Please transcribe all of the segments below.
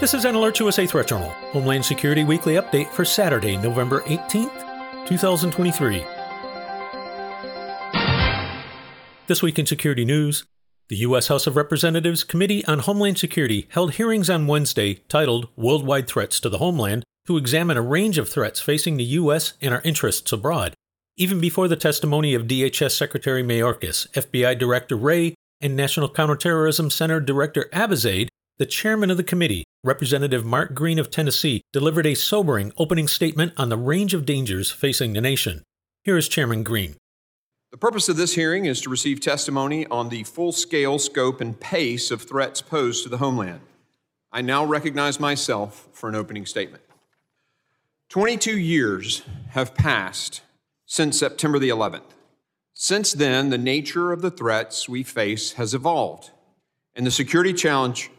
This is an Alert USA Threat Journal, Homeland Security Weekly Update for Saturday, November 18th, 2023. This week in security news, the U.S. House of Representatives Committee on Homeland Security held hearings on Wednesday titled Worldwide Threats to the Homeland to examine a range of threats facing the U.S. and our interests abroad. Even before the testimony of DHS Secretary Mayorkas, FBI Director Wray, and National Counterterrorism Center Director Abizaid, the chairman of the committee, Representative Mark Green of Tennessee, delivered a sobering opening statement on the range of dangers facing the nation. Here is Chairman Green. The purpose of this hearing is to receive testimony on the full scale, scope, and pace of threats posed to the homeland. I now recognize myself for an opening statement. 22 years have passed since September the 11th. Since then, the nature of the threats we face has evolved, and the security challenge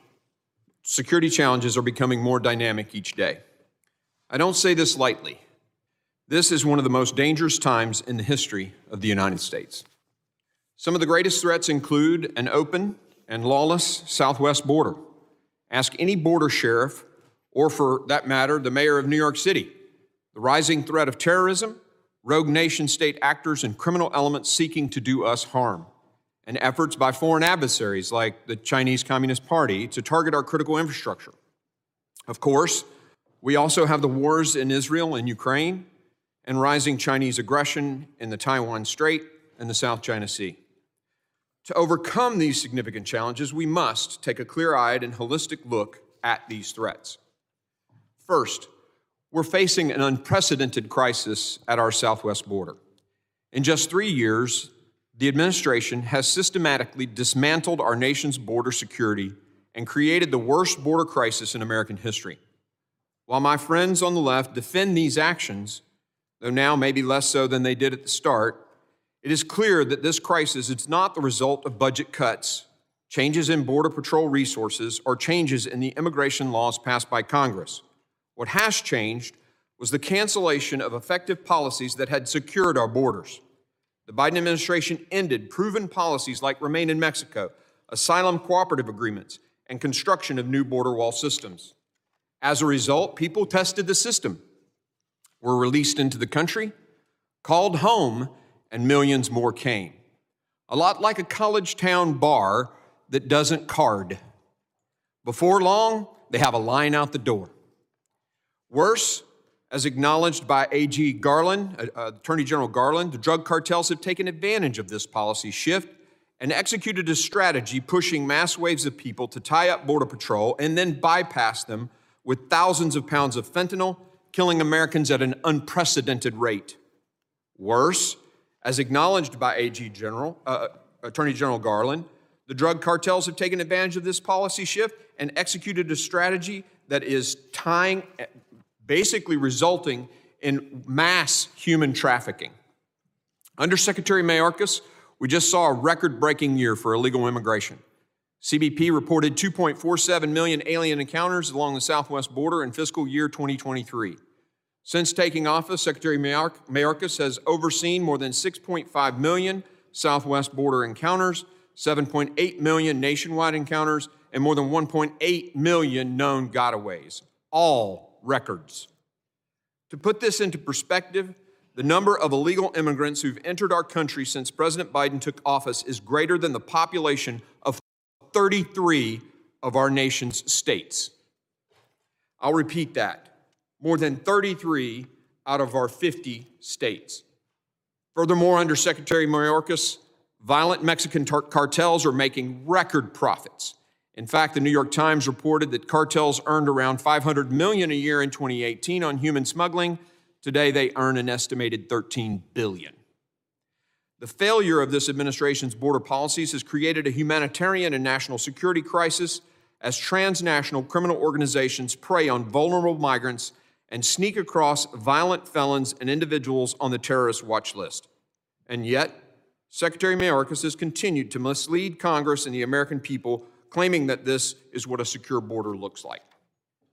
security challenges are becoming more dynamic each day. I don't say this lightly. This is one of the most dangerous times in the history of the United States. Some of the greatest threats include an open and lawless southwest border. Ask any border sheriff, or for that matter, the mayor of New York City. The rising threat of terrorism, rogue nation state actors, and criminal elements seeking to do us harm and efforts by foreign adversaries like the Chinese Communist Party to target our critical infrastructure. Of course, we also have the wars in Israel and Ukraine and rising Chinese aggression in the Taiwan Strait and the South China Sea. To overcome these significant challenges, we must take a clear eyed and holistic look at these threats. First, we're facing an unprecedented crisis at our southwest border. In just three years, the administration has systematically dismantled our nation's border security and created the worst border crisis in American history. While my friends on the left defend these actions, though now maybe less so than they did at the start, it is clear that this crisis is not the result of budget cuts, changes in Border Patrol resources, or changes in the immigration laws passed by Congress. What has changed was the cancellation of effective policies that had secured our borders. The Biden administration ended proven policies like Remain in Mexico, asylum cooperative agreements, and construction of new border wall systems. As a result, people tested the system, were released into the country, called home, and millions more came. A lot like a college town bar that doesn't card. Before long, they have a line out the door. Worse, as acknowledged by AG Garland, uh, uh, Attorney General Garland, the drug cartels have taken advantage of this policy shift and executed a strategy pushing mass waves of people to tie up Border Patrol and then bypass them with thousands of pounds of fentanyl, killing Americans at an unprecedented rate. Worse, as acknowledged by AG General, uh, uh, Attorney General Garland, the drug cartels have taken advantage of this policy shift and executed a strategy that is tying basically resulting in mass human trafficking. Under Secretary Mayorkas, we just saw a record breaking year for illegal immigration. CBP reported 2.47 million alien encounters along the southwest border in fiscal year 2023. Since taking office, Secretary Mayorkas has overseen more than 6.5 million southwest border encounters, 7.8 million nationwide encounters, and more than 1.8 million known gotaways, all records. To put this into perspective, the number of illegal immigrants who've entered our country since President Biden took office is greater than the population of 33 of our nation's states. I'll repeat that more than 33 out of our 50 states. Furthermore, under Secretary Mayorkas, violent Mexican tar- cartels are making record profits in fact, the New York Times reported that cartels earned around 500 million a year in 2018 on human smuggling. Today they earn an estimated 13 billion. The failure of this administration's border policies has created a humanitarian and national security crisis as transnational criminal organizations prey on vulnerable migrants and sneak across violent felons and individuals on the terrorist watch list. And yet, Secretary Mayorkas has continued to mislead Congress and the American people claiming that this is what a secure border looks like.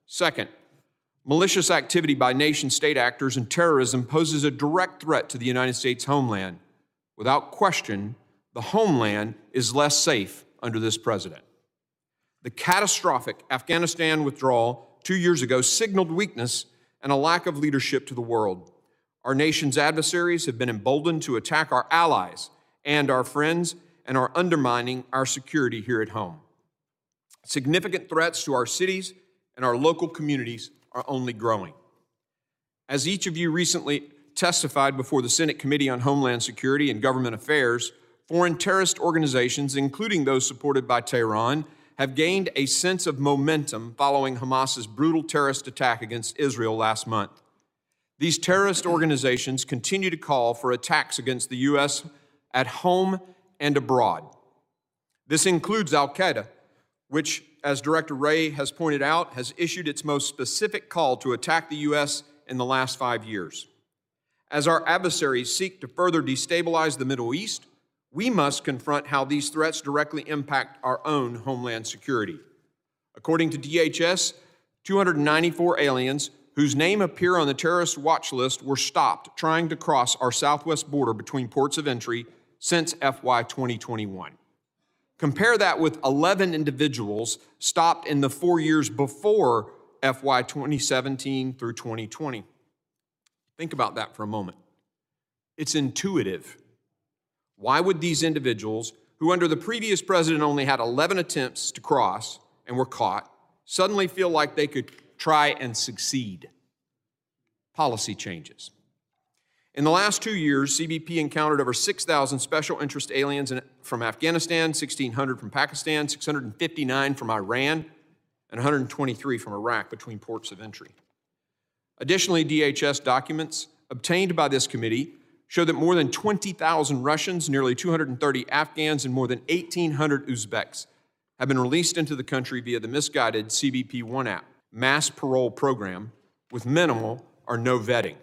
Second, malicious activity by nation state actors and terrorism poses a direct threat to the United States homeland. Without question, the homeland is less safe under this president. The catastrophic Afghanistan withdrawal two years ago signaled weakness and a lack of leadership to the world. Our nation's adversaries have been emboldened to attack our allies and our friends and are undermining our security here at home. Significant threats to our cities and our local communities are only growing. As each of you recently testified before the Senate Committee on Homeland Security and Government Affairs, foreign terrorist organizations, including those supported by Tehran, have gained a sense of momentum following Hamas's brutal terrorist attack against Israel last month. These terrorist organizations continue to call for attacks against the U.S. at home and abroad. This includes Al Qaeda, which, as Director Wray has pointed out, has issued its most specific call to attack the U.S. in the last five years. As our adversaries seek to further destabilize the Middle East, we must confront how these threats directly impact our own homeland security. According to DHS, 294 aliens whose name appear on the terrorist watch list were stopped trying to cross our southwest border between ports of entry since FY 2021. Compare that with 11 individuals stopped in the four years before FY 2017 through 2020. Think about that for a moment. It's intuitive. Why would these individuals, who under the previous president only had 11 attempts to cross and were caught, suddenly feel like they could try and succeed? Policy changes. In the last two years, CBP encountered over 6,000 special interest aliens from Afghanistan, 1,600 from Pakistan, 659 from Iran, and 123 from Iraq between ports of entry. Additionally, DHS documents obtained by this committee show that more than 20,000 Russians, nearly 230 Afghans, and more than 1,800 Uzbeks have been released into the country via the misguided CBP One app mass parole program with minimal or no vetting.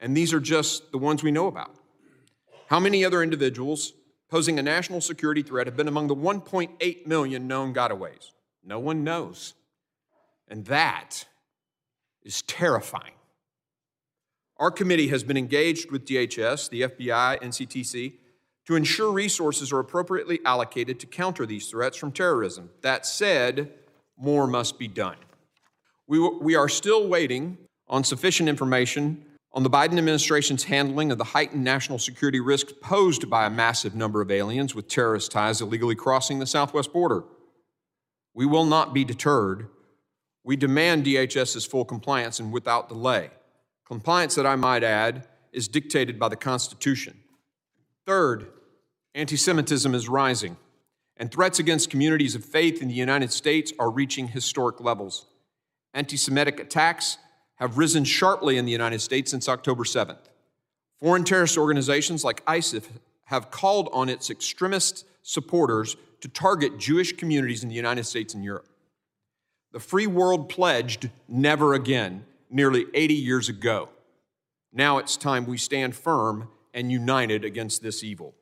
And these are just the ones we know about. How many other individuals posing a national security threat have been among the 1.8 million known gotaways? No one knows. And that is terrifying. Our committee has been engaged with DHS, the FBI, NCTC to ensure resources are appropriately allocated to counter these threats from terrorism. That said, more must be done. We, we are still waiting on sufficient information on the Biden administration's handling of the heightened national security risks posed by a massive number of aliens with terrorist ties illegally crossing the southwest border. We will not be deterred. We demand DHS's full compliance and without delay. Compliance that I might add is dictated by the Constitution. Third, anti Semitism is rising, and threats against communities of faith in the United States are reaching historic levels. Anti Semitic attacks have risen sharply in the United States since October 7th. Foreign terrorist organizations like ISIS have called on its extremist supporters to target Jewish communities in the United States and Europe. The free world pledged never again nearly 80 years ago. Now it's time we stand firm and united against this evil.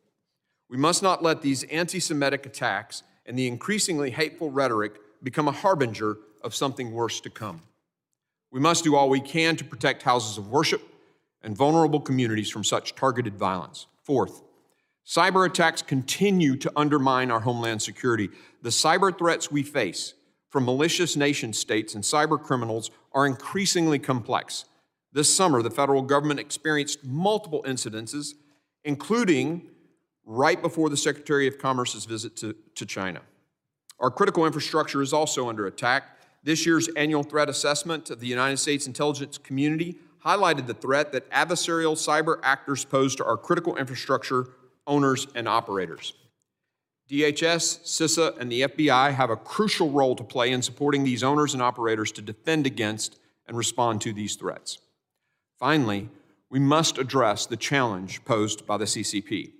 We must not let these anti Semitic attacks and the increasingly hateful rhetoric become a harbinger of something worse to come. We must do all we can to protect houses of worship and vulnerable communities from such targeted violence. Fourth, cyber attacks continue to undermine our homeland security. The cyber threats we face from malicious nation states and cyber criminals are increasingly complex. This summer, the federal government experienced multiple incidences, including right before the Secretary of Commerce's visit to, to China. Our critical infrastructure is also under attack. This year's annual threat assessment of the United States intelligence community highlighted the threat that adversarial cyber actors pose to our critical infrastructure owners and operators. DHS, CISA, and the FBI have a crucial role to play in supporting these owners and operators to defend against and respond to these threats. Finally, we must address the challenge posed by the CCP.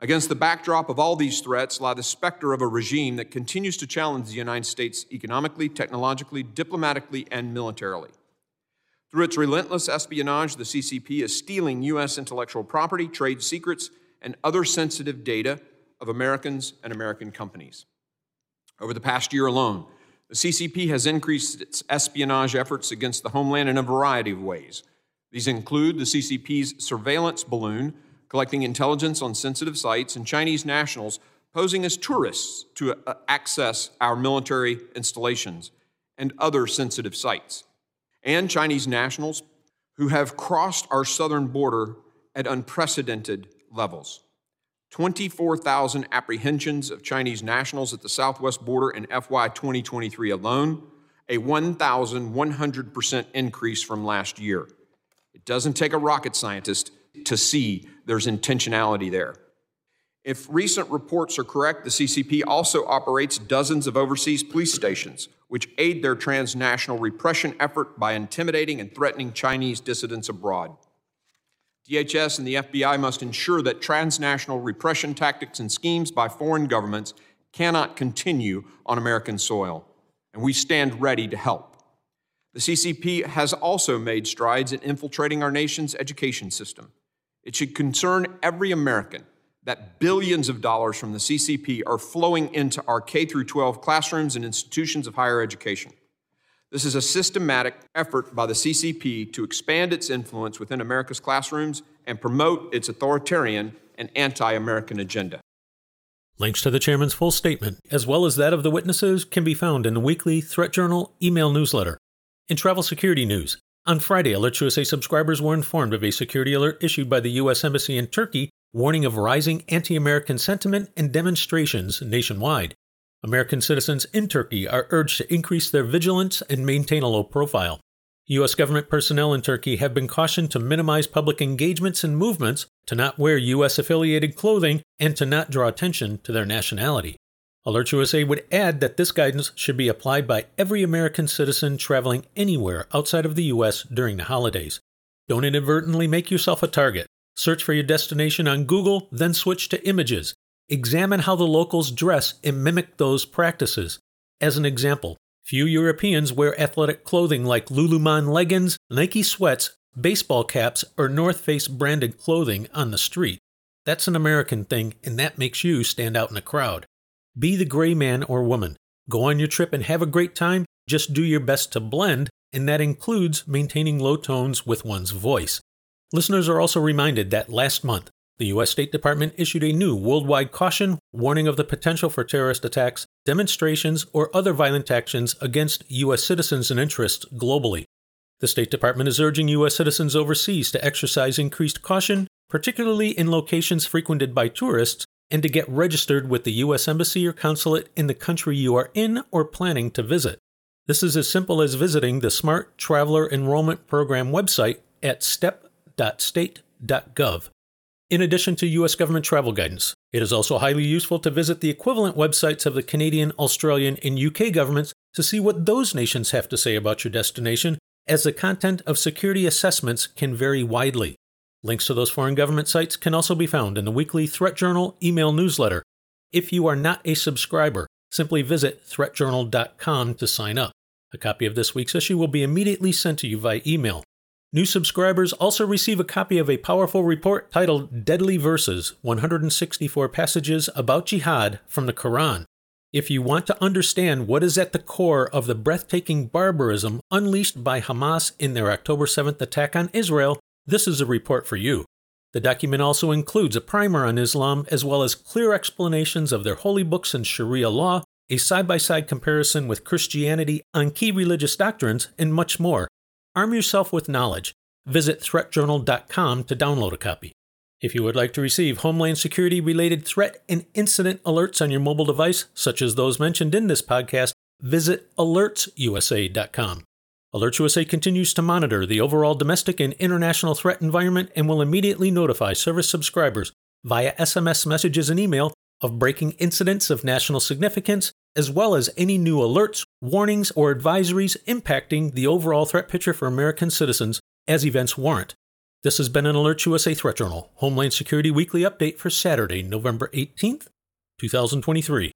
Against the backdrop of all these threats lie the specter of a regime that continues to challenge the United States economically, technologically, diplomatically, and militarily. Through its relentless espionage, the CCP is stealing U.S. intellectual property, trade secrets, and other sensitive data of Americans and American companies. Over the past year alone, the CCP has increased its espionage efforts against the homeland in a variety of ways. These include the CCP's surveillance balloon collecting intelligence on sensitive sites, and Chinese nationals posing as tourists to uh, access our military installations and other sensitive sites, and Chinese nationals who have crossed our southern border at unprecedented levels. 24,000 apprehensions of Chinese nationals at the southwest border in FY 2023 alone, a 1,100% increase from last year. It doesn't take a rocket scientist to see there's intentionality there. If recent reports are correct, the CCP also operates dozens of overseas police stations, which aid their transnational repression effort by intimidating and threatening Chinese dissidents abroad. DHS and the FBI must ensure that transnational repression tactics and schemes by foreign governments cannot continue on American soil, and we stand ready to help. The CCP has also made strides in infiltrating our nation's education system. It should concern every American that billions of dollars from the CCP are flowing into our K 12 classrooms and institutions of higher education. This is a systematic effort by the CCP to expand its influence within America's classrooms and promote its authoritarian and anti American agenda. Links to the chairman's full statement, as well as that of the witnesses, can be found in the weekly Threat Journal email newsletter. In travel security news, on Friday, Alerts USA subscribers were informed of a security alert issued by the U.S. Embassy in Turkey warning of rising anti American sentiment and demonstrations nationwide. American citizens in Turkey are urged to increase their vigilance and maintain a low profile. U.S. government personnel in Turkey have been cautioned to minimize public engagements and movements, to not wear U.S. affiliated clothing, and to not draw attention to their nationality. Alert USA would add that this guidance should be applied by every American citizen traveling anywhere outside of the U.S. during the holidays. Don't inadvertently make yourself a target. Search for your destination on Google, then switch to images. Examine how the locals dress and mimic those practices. As an example, few Europeans wear athletic clothing like Lululemon leggings, Nike sweats, baseball caps, or North Face branded clothing on the street. That's an American thing, and that makes you stand out in a crowd. Be the gray man or woman. Go on your trip and have a great time. Just do your best to blend, and that includes maintaining low tones with one's voice. Listeners are also reminded that last month, the U.S. State Department issued a new worldwide caution warning of the potential for terrorist attacks, demonstrations, or other violent actions against U.S. citizens and interests globally. The State Department is urging U.S. citizens overseas to exercise increased caution, particularly in locations frequented by tourists, and to get registered with the U.S. Embassy or consulate in the country you are in or planning to visit. This is as simple as visiting the Smart Traveler Enrollment Program website at step.state.gov. In addition to U.S. government travel guidance, it is also highly useful to visit the equivalent websites of the Canadian, Australian, and UK governments to see what those nations have to say about your destination, as the content of security assessments can vary widely. Links to those foreign government sites can also be found in the weekly Threat Journal email newsletter. If you are not a subscriber, simply visit threatjournal.com to sign up. A copy of this week's issue will be immediately sent to you via email. New subscribers also receive a copy of a powerful report titled Deadly Verses 164 Passages About Jihad from the Quran. If you want to understand what is at the core of the breathtaking barbarism unleashed by Hamas in their October 7th attack on Israel, this is a report for you. The document also includes a primer on Islam, as well as clear explanations of their holy books and Sharia law, a side by side comparison with Christianity on key religious doctrines, and much more. Arm yourself with knowledge. Visit threatjournal.com to download a copy. If you would like to receive Homeland Security related threat and incident alerts on your mobile device, such as those mentioned in this podcast, visit alertsusa.com. Alerts USA continues to monitor the overall domestic and international threat environment and will immediately notify service subscribers via SMS messages and email of breaking incidents of national significance as well as any new alerts, warnings, or advisories impacting the overall threat picture for American citizens as events warrant. This has been an Alert USA Threat Journal, Homeland Security Weekly Update for Saturday, November 18th, 2023.